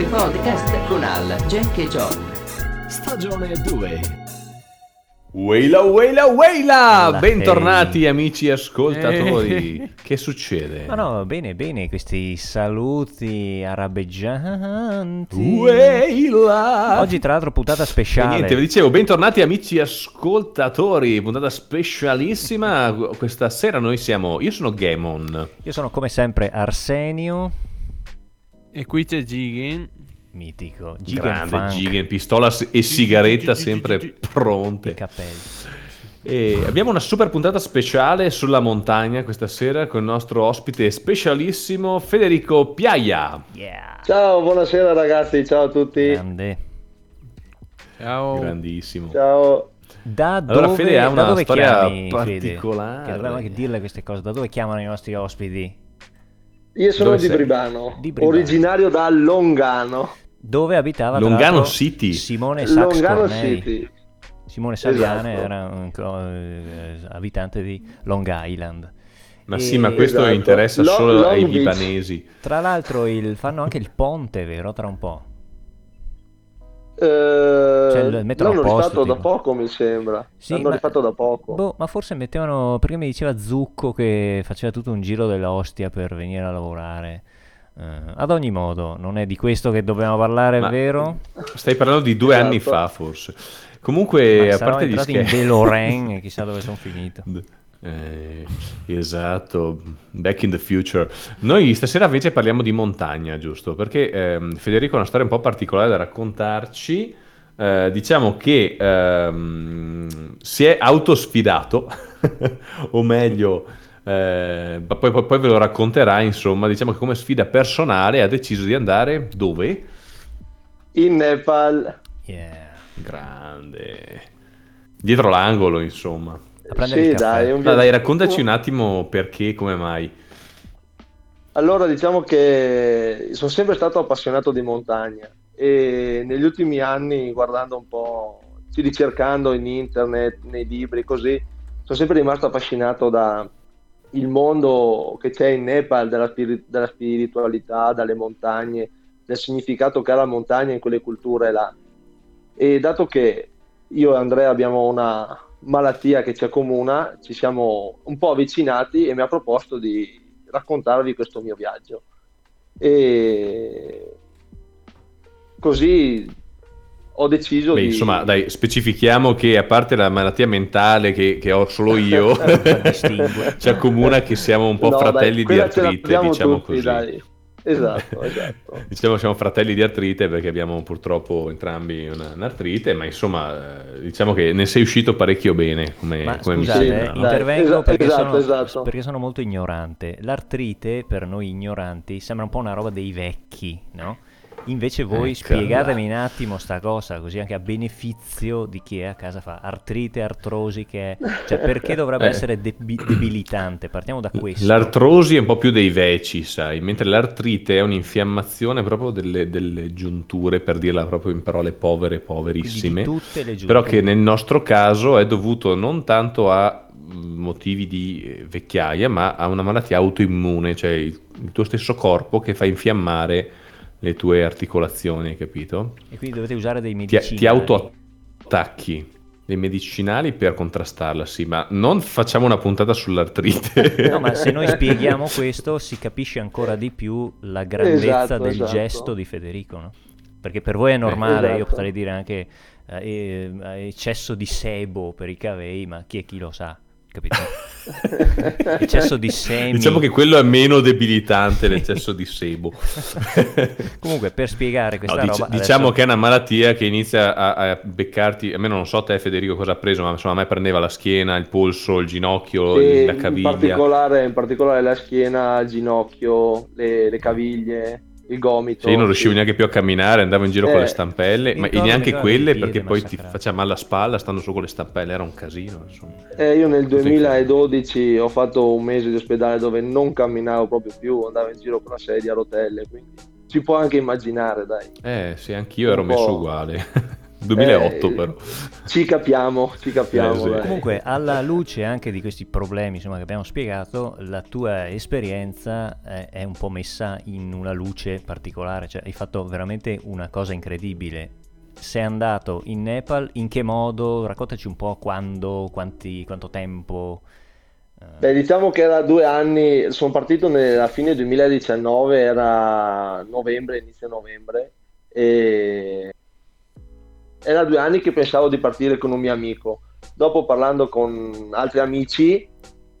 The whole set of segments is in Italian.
altri podcast con Al, Jack e John. Stagione 2. Weila, weila, weila! La Bentornati amici ascoltatori. Che succede? Ma no, bene, bene, questi saluti arabeggianti. Weila! Oggi tra l'altro puntata E speciale. niente, vi dicevo, bentornati amici ascoltatori, puntata specialissima. Questa sera noi siamo, io sono Gamon. Io sono come sempre Arsenio, E qui c'è Jigen. mitico, Gigan Grande Funk, Gigan, pistola e sigaretta sempre i pronte. capelli. E abbiamo una super puntata speciale sulla montagna questa sera con il nostro ospite specialissimo Federico Piaia. Yeah! Ciao, buonasera ragazzi, ciao a tutti. Grande. Ciao. Grandissimo. Ciao. Da Allora, dove, Fede ha da una dove storia chiami, Fede? particolare. Che dovremmo anche dirle queste cose. Da dove chiamano i nostri ospiti? Io sono di? Bribano, Di Bribano. originario da Longano. Dove abitava Longano City. Simone Sax Longano Cornei. City. Simone Saviane Esatto. era un eh, abitante di Long Island. Ma E- sì, ma questo Esatto. interessa Lo- solo Long ai Beach. libanesi. Tra l'altro il- fanno anche il ponte, vero? Tra un po'. Eh, mettono l'hanno rifatto da poco, mi sembra. Sì, l'hanno ma- rifatto da poco. Boh, ma forse mettevano. Perché mi diceva Zucco che faceva tutto un giro dell'ostia per venire a lavorare. Eh, ad ogni modo, non è di questo che dobbiamo parlare, Ma- vero? Stai parlando di due Esatto. anni fa, forse. Comunque, Ma a parte gli entrato in scherzi. DeLorean e chissà dove sono finito. Eh, esatto, back in the future. Noi stasera invece parliamo di montagna, giusto? Perché ehm, Federico ha una storia un po' particolare da raccontarci. Eh, diciamo che ehm, si è autosfidato, o meglio, eh, ma poi, poi- poi ve lo racconterà. Insomma, diciamo che come sfida personale ha deciso di andare dove? In Nepal. Yeah. Grande, dietro l'angolo, insomma. A prendere Sì, il caffè. dai, un dai, raccontaci un attimo perché, come mai. Allora, diciamo che sono sempre stato appassionato di montagna e negli ultimi anni, guardando un po', ricercando in internet, nei libri, così, sono sempre rimasto affascinato da il mondo che c'è in Nepal, della, spiri- della spiritualità, dalle montagne, del significato che ha la montagna in quelle culture là. E dato che io e Andrea abbiamo una malattia che ci accomuna, ci siamo un po' avvicinati e mi ha proposto di raccontarvi questo mio viaggio. E così ho deciso Beh, di... insomma, dai, specifichiamo che a parte la malattia mentale che, che ho solo io, ci accomuna che siamo un po' No, dai, fratelli di quella ce artrite, diciamo tutti, così. dai. Esatto, esatto. Diciamo siamo fratelli di artrite perché abbiamo purtroppo entrambi una- un'artrite, ma insomma, eh, diciamo che ne sei uscito parecchio bene, come, Ma come mi scusate, eh, sembra. no? dai, intervengo esa- perché, esatto, sono, esatto. perché sono molto ignorante. L'artrite, per noi ignoranti, sembra un po' una roba dei vecchi, no? Invece voi Ecco. spiegatemi un attimo sta cosa, così anche a beneficio di chi è a casa fa artrite, artrosi, che è... Cioè, perché dovrebbe Eh. essere debi- debilitante? Partiamo da questo. L'artrosi è un po' più dei veci, sai, mentre l'artrite è un'infiammazione proprio delle, delle giunture, per dirla proprio in parole povere, Quindi poverissime. di tutte le giunte. Però che nel nostro caso è dovuto non tanto a mm, motivi di eh, vecchiaia, ma a una malattia autoimmune, cioè il, il tuo stesso corpo che fa infiammare le tue articolazioni, hai capito? E quindi dovete usare dei Ti, medicinali. ti autoattacchi dei medicinali per contrastarla, sì, ma non facciamo una puntata sull'artrite. No, ma se noi spieghiamo questo si capisce ancora di più la grandezza Esatto, del esatto. gesto di Federico, no? Perché per voi è normale, io Esatto. potrei dire anche eh, eh, eccesso di sebo per i cavei, ma chi è chi lo sa, capito? eccesso di semi. Diciamo che quello è meno debilitante l'eccesso di sebo. Comunque, per spiegare No, questa dic- roba... diciamo adesso- che è una malattia che inizia a, a beccarti, almeno non so te Federico cosa ha preso, ma insomma a me prendeva la schiena, il polso, il ginocchio, E la in, caviglia. particolare, in particolare la schiena, il ginocchio, le, le caviglie, il gomito. Cioè io non riuscivo sì. neanche più a camminare, andavo in giro con Eh, le stampelle, mi ma e neanche quelle piede perché poi ti faceva male la spalla stando su con le stampelle, era un casino. Eh, io nel 2012 ho fatto un mese di ospedale dove non camminavo proprio più, andavo in giro con la sedia a rotelle, quindi si può anche immaginare, dai. Eh sì, anch'io ero Un messo po'. uguale. 2008 Eh, però. Ci capiamo, ci capiamo. Eh, sì. dai. Comunque, alla luce anche di questi problemi insomma, che abbiamo spiegato, la tua esperienza è, è un po' messa in una luce particolare, cioè hai fatto veramente una cosa incredibile. Sei andato in Nepal, in che modo? Raccontaci un po' quando, quanti, quanto tempo. eh, Beh, diciamo che era due anni, sono partito nella fine 2019, era novembre, inizio novembre, e era due anni che pensavo di partire con un mio amico. Dopo parlando con altri amici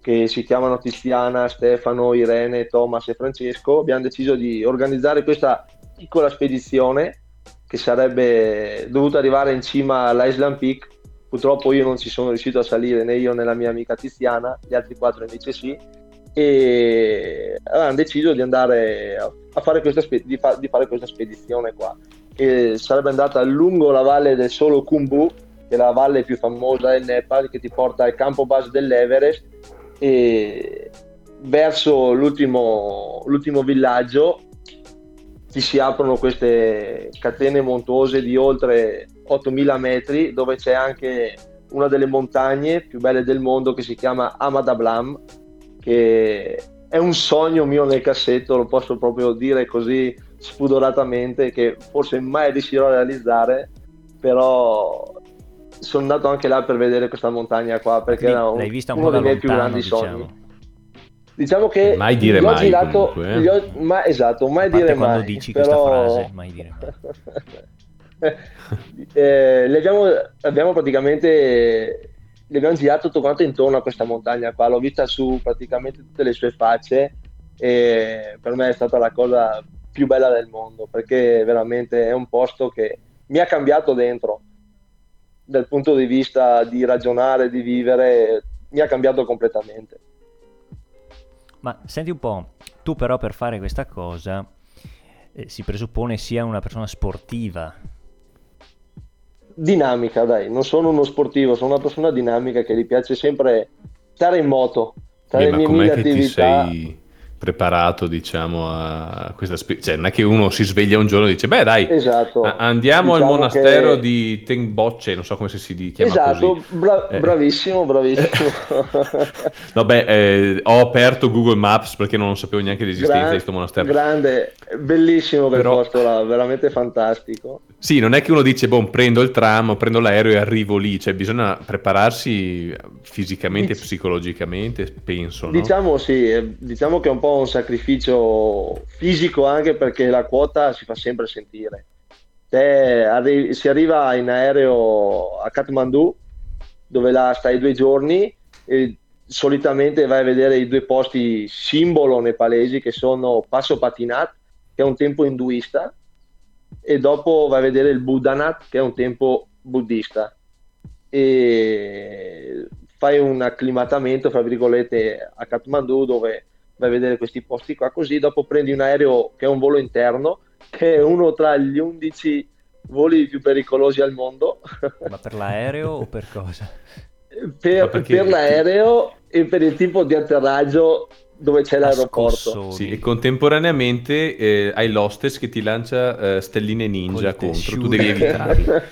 che si chiamano Tiziana, Stefano, Irene, Thomas e Francesco, abbiamo deciso di organizzare questa piccola spedizione che sarebbe dovuta arrivare in cima all'Island Peak. Purtroppo io non ci sono riuscito a salire, né io né la mia amica Tiziana, gli altri quattro invece sì. E avevamo deciso di andare a a fare questa, spe- di, fa- di fare questa spedizione qua, che sarebbe andata lungo la valle del solo Khumbu, che è la valle più famosa del Nepal, che ti porta al campo base dell'Everest e verso l'ultimo, l'ultimo villaggio ti si aprono queste catene montuose di oltre 8000 metri dove c'è anche una delle montagne più belle del mondo che si chiama Amadablam che è un sogno mio nel cassetto lo posso proprio dire così spudoratamente che forse mai riuscirò a realizzare però sono andato anche là per vedere questa montagna qua perché quindi era un- l'hai vista un uno dei miei più grandi diciamo. sogni Diciamo che Mai dire gli ho mai, girato, eh. gli ho- ma, esatto, mai dire quando mai. dici però... questa frase, mai dire Eh, le abbiamo, abbiamo praticamente le abbiamo girato tutto quanto intorno a questa montagna qua, l'ho vista su praticamente tutte le sue facce e per me è stata la cosa più bella del mondo perché veramente è un posto che mi ha cambiato dentro dal punto di vista di ragionare, di vivere, mi ha cambiato completamente. Ma senti un po', tu però per fare questa cosa eh, si presuppone sia una persona sportiva. dinamica, dai, non sono uno sportivo, sono una persona dinamica che gli piace sempre stare in moto, tra Beh, le mie mille che ti attività. sei preparato, diciamo, a questa specie? Cioè, non è che uno si sveglia un giorno e dice, beh dai, Esatto. a- andiamo Diciamo al monastero che- di Tengbocce, non so come si chiama Esatto, così. bra- Eh. bravissimo, bravissimo. Vabbè, eh, ho aperto Google Maps perché non sapevo neanche l'esistenza Gran- di questo monastero. grande, bellissimo quel Però- posto là, veramente fantastico. Sì, non è che uno dice, boh, prendo il tram, prendo l'aereo e arrivo lì, cioè bisogna prepararsi fisicamente e Dic- psicologicamente, penso, no? Diciamo sì, eh, diciamo che è un po' un sacrificio fisico anche perché la quota si fa sempre sentire. Te arri- si arriva in aereo a Kathmandu, dove là stai due giorni e solitamente vai a vedere i due posti simbolo nepalesi che sono Passo Patinat, che è un tempio induista, e dopo vai a vedere il Buddhanath, che è un tempio buddista. E fai un acclimatamento, fra virgolette, a Kathmandu dove vai a vedere questi posti qua, così dopo prendi un aereo che è un volo interno, che è uno tra gli 11 voli più pericolosi al mondo, Ma per l'aereo o per cosa? Per, perché- per l'aereo e per il tipo di atterraggio dove c'è l'aeroporto. Sì, e contemporaneamente eh, hai l'hostess che ti lancia eh, stelline ninja contro, tu devi evitarle.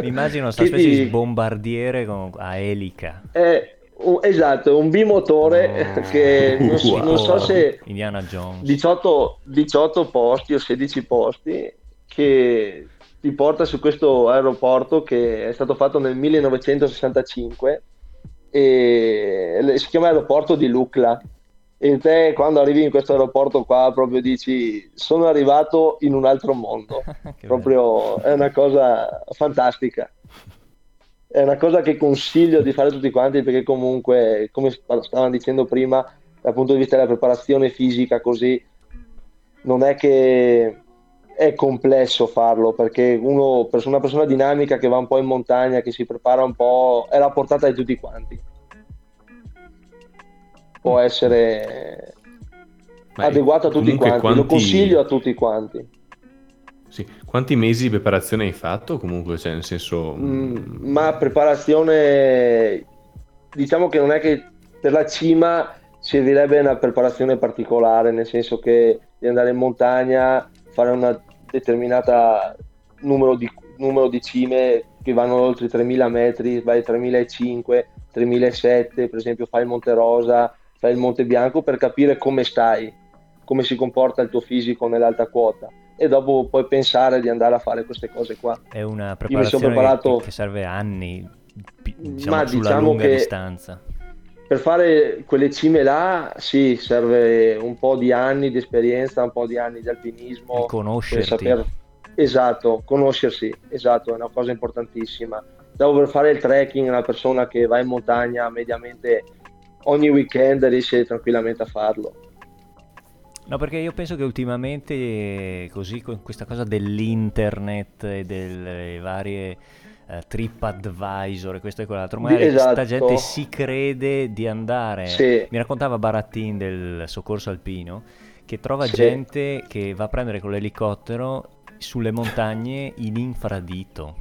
Mi immagino una specie di bombardiere con- a elica. Un- esatto, un bimotore Oh, che non, so- wow. non so se Indiana Jones. 18, 18 posti o 16 posti che ti porta su questo aeroporto che è stato fatto nel 1965 e si chiama aeroporto di Lukla. E te quando arrivi in questo aeroporto qua proprio dici sono arrivato in un altro mondo proprio è una cosa fantastica è una cosa che consiglio di fare a tutti quanti perché comunque come stavano dicendo prima dal punto di vista della preparazione fisica così non è che è complesso farlo perché uno per una persona dinamica che va un po' in montagna che si prepara un po' è la portata di tutti quanti. Può essere Ma adeguato a tutti comunque quanti lo quanti- consiglio a tutti quanti Sì. Quanti mesi di preparazione hai fatto? Comunque, cioè, nel senso... Mm, ma preparazione diciamo che non è che per la cima servirebbe una preparazione particolare nel senso che di andare in montagna fare una determinata numero di numero di cime che vanno oltre i 3000 metri, vai 3005, 3007, per esempio fai il Monte Rosa, fai il Monte Bianco per capire come stai, come si comporta il tuo fisico nell'alta quota e dopo puoi pensare di andare a fare queste cose qua. È una preparazione sono preparato- che, che serve anni, diciamo, Ma sulla diciamo lunga che- distanza. Per fare quelle cime là, sì, serve un po' di anni di esperienza, un po' di anni di alpinismo. E per conoscerti. saper- Esatto, conoscersi, esatto, è una cosa importantissima. Dopo per fare il trekking, una persona che va in montagna mediamente ogni weekend riesce tranquillamente a farlo. No, perché io penso che ultimamente, così con questa cosa dell'internet e delle varie eh, TripAdvisor e questo e quell'altro, magari Esatto. sta gente si crede di andare. Sì. Mi raccontava Barattin del soccorso alpino che trova Sì. gente che va a prendere con l'elicottero sulle montagne in infradito.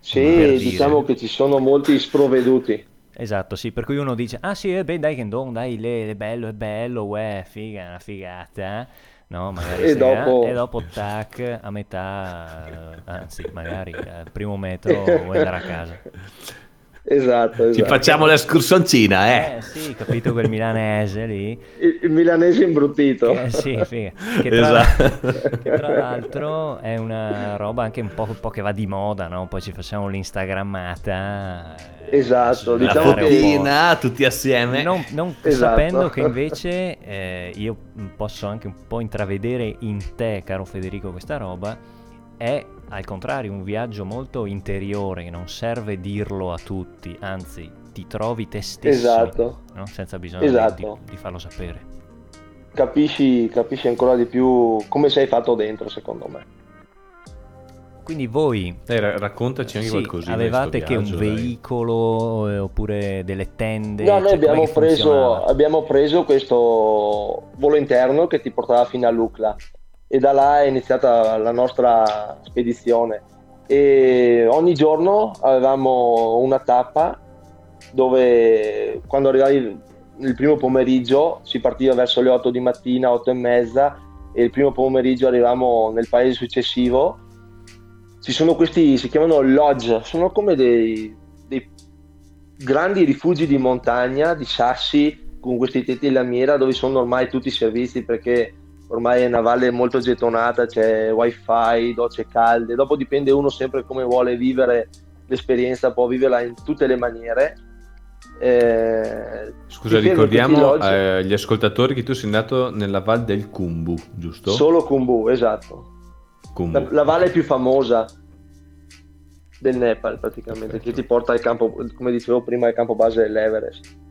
Sì, dire. diciamo che ci sono molti sprovveduti. Esatto, sì, per cui uno dice, ah sì, eh, beh, dai, che don, dai, le, è bello, è bello, uè, figa, è una figata, eh?" no, magari E dopo- e dopo, tac, a metà, anzi, magari al primo metro vuoi andare a casa. Esatto, Ci esatto. facciamo l'escursioncina, eh. Eh sì, capito quel milanese lì, Il, il milanese imbruttito. che, sì, figa, che tra, Esatto. che tra l'altro è una roba anche un po', un po' che va di moda, no? Poi ci facciamo l'instagrammata. eh, Esatto, da La diciamo fotina, tutti assieme. Non, non Esatto. sapendo che invece eh, io posso anche un po' intravedere in te, caro Federico, questa roba, è al contrario un viaggio molto interiore, che non serve dirlo a tutti, anzi ti trovi te stesso, Esatto. no? senza bisogno di- Esatto. di, di farlo sapere. Capisci, capisci ancora di più come sei fatto dentro, secondo me. Quindi voi ra- raccontaci anche sì, qualcosina. avevate che un viaggio, dai. veicolo eh, oppure delle tende? No, noi Cioè, com'è abbiamo preso, abbiamo preso questo volo interno che ti portava fino a Lucla e da là è iniziata la nostra spedizione. E ogni giorno avevamo una tappa dove quando arrivavi il primo pomeriggio si partiva verso le 8 di mattina, 8 e mezza e il primo pomeriggio arrivavamo nel paese successivo. Ci sono questi, si chiamano lodge, sono come dei, dei grandi rifugi di montagna, di sassi, con questi tetti in lamiera dove sono ormai tutti i servizi perché ormai è una valle molto gettonata, c'è wifi, docce calde, dopo dipende uno sempre come vuole vivere l'esperienza, può viverla in tutte le maniere. Eh, Scusa, ricordiamo tutti i lodge, eh, agli ascoltatori che tu sei andato nella Val del Kumbu, giusto? solo Kumbu, esatto. Kumbu. La, la valle più famosa del Nepal praticamente, Perfetto. che ti porta al campo, come dicevo prima, al campo base dell'Everest.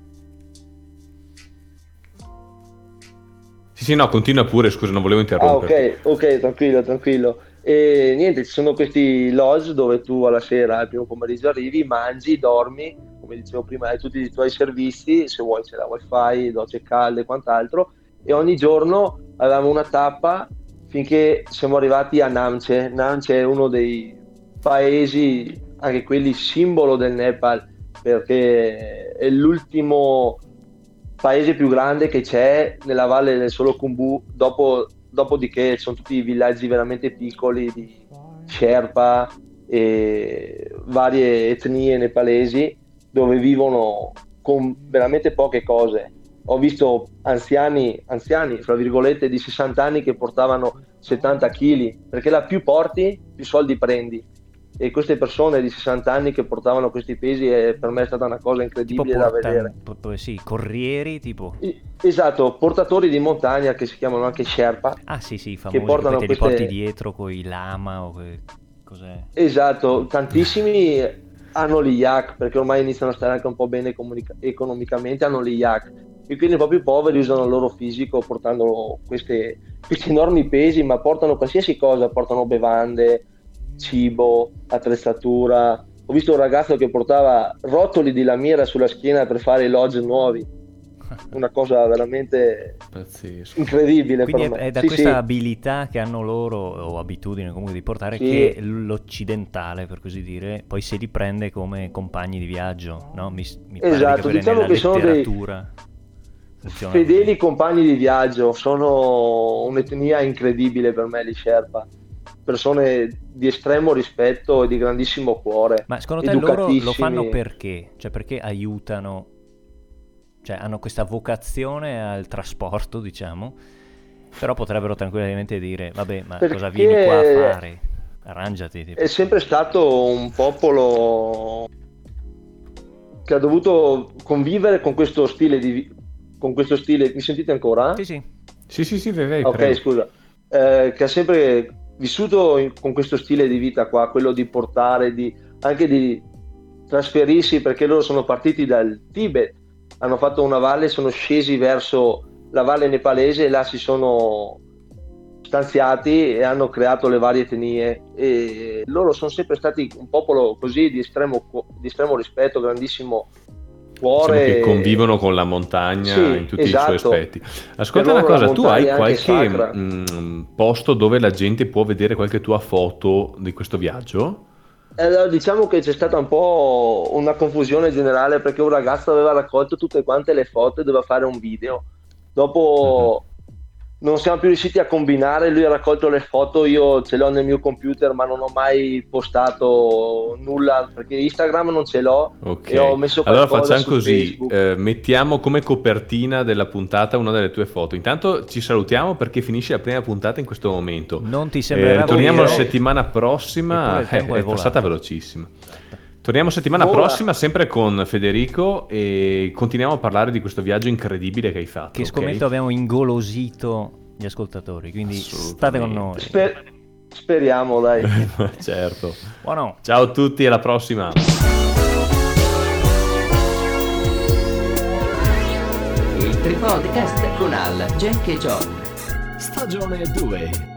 Sì, sì, no, continua pure, scusa, non volevo Ah, interrompere. ok, ok, tranquillo, tranquillo. E niente, ci sono questi lodge dove tu alla sera, al primo pomeriggio arrivi, mangi, dormi, come dicevo prima, hai tutti i tuoi servizi, se vuoi c'è la wifi, docce calde e quant'altro, e ogni giorno avevamo una tappa finché siamo arrivati a Namche. Namche è uno dei paesi, anche quelli simbolo del Nepal, perché è l'ultimo paese più grande che c'è nella valle del Solo Kumbu, dopo, dopodiché sono tutti i villaggi veramente piccoli di Sherpa e varie etnie nepalesi dove vivono con veramente poche cose. Ho visto anziani, anziani, fra virgolette, di 60 anni che portavano 70 kg, perché la più porti, più soldi prendi. E queste persone di 60 anni che portavano questi pesi è, per me è stata una cosa incredibile da porta- vedere. po- po- sì, corrieri tipo... I- Esatto, portatori di montagna che si chiamano anche Sherpa. Ah sì sì, i famosi che, portano poi te li queste- porti dietro con i lama o que- cos'è? Esatto, tantissimi hanno gli yak perché ormai iniziano a stare anche un po' bene comunica- economicamente, hanno gli yak. E quindi po' più poveri usano il loro fisico portando queste- questi enormi pesi, ma portano qualsiasi cosa, portano bevande, cibo, attrezzatura. Ho visto un ragazzo che portava rotoli di lamiera sulla schiena per fare i lodge nuovi, una cosa veramente Pazzesco. incredibile Quindi è, è da Sì, questa sì. abilità che hanno loro, o abitudine comunque di portare, Sì. che l'occidentale, per così dire, poi se li prende come compagni di viaggio, no? Mi, mi pare di Esatto, capire diciamo nella che sono dei funziona Fedeli così. compagni di viaggio, sono un'etnia incredibile per me, gli Sherpa, persone di estremo rispetto e di grandissimo cuore. Ma secondo te loro lo fanno perché? Cioè perché aiutano, cioè hanno questa vocazione al trasporto, diciamo, però potrebbero tranquillamente dire, vabbè, ma cosa Perché- vieni qua a fare? Arrangiati. tipo. È sempre stato un popolo che ha dovuto convivere con questo stile di con questo stile. Mi sentite ancora? Sì, sì. Sì, sì, sì, vai, vai, Ok, prego. scusa. Eh, che ha sempre vissuto in- con questo stile di vita qua, quello di portare, di, anche di trasferirsi, perché loro sono partiti dal Tibet, hanno fatto una valle, sono scesi verso la valle nepalese e là si sono stanziati e hanno creato le varie etnie. E loro sono sempre stati un popolo così di estremo, di estremo rispetto, grandissimo Diciamo cuore. che convivono con la montagna Sì, in tutti esatto. i suoi aspetti. Ascolta una cosa, tu hai qualche sacra. mm, posto dove la gente può vedere qualche tua foto di questo viaggio? Allora, diciamo che c'è stata un po' una confusione generale perché un ragazzo aveva raccolto tutte quante le foto e doveva fare un video. Dopo non siamo più riusciti a combinare, lui ha raccolto le foto, io ce l'ho nel mio computer ma non ho mai postato nulla perché Instagram non ce l'ho Ok. e ho messo Allora facciamo così, eh, mettiamo come copertina della puntata una delle tue foto. Intanto ci salutiamo perché finisce la prima puntata in questo momento. Non ti Eh, sembrerà torniamo la settimana prossima, eh, è, è passata velocissima. Torniamo settimana Vola. prossima sempre con Federico e continuiamo a parlare di questo viaggio incredibile che hai fatto. Che scommetto abbiamo ingolosito gli ascoltatori, quindi state con noi. Sper- speriamo dai. certo. Buono. Ciao a tutti, alla prossima. Il Tripodcast con Al, Jack e John. Stagione 2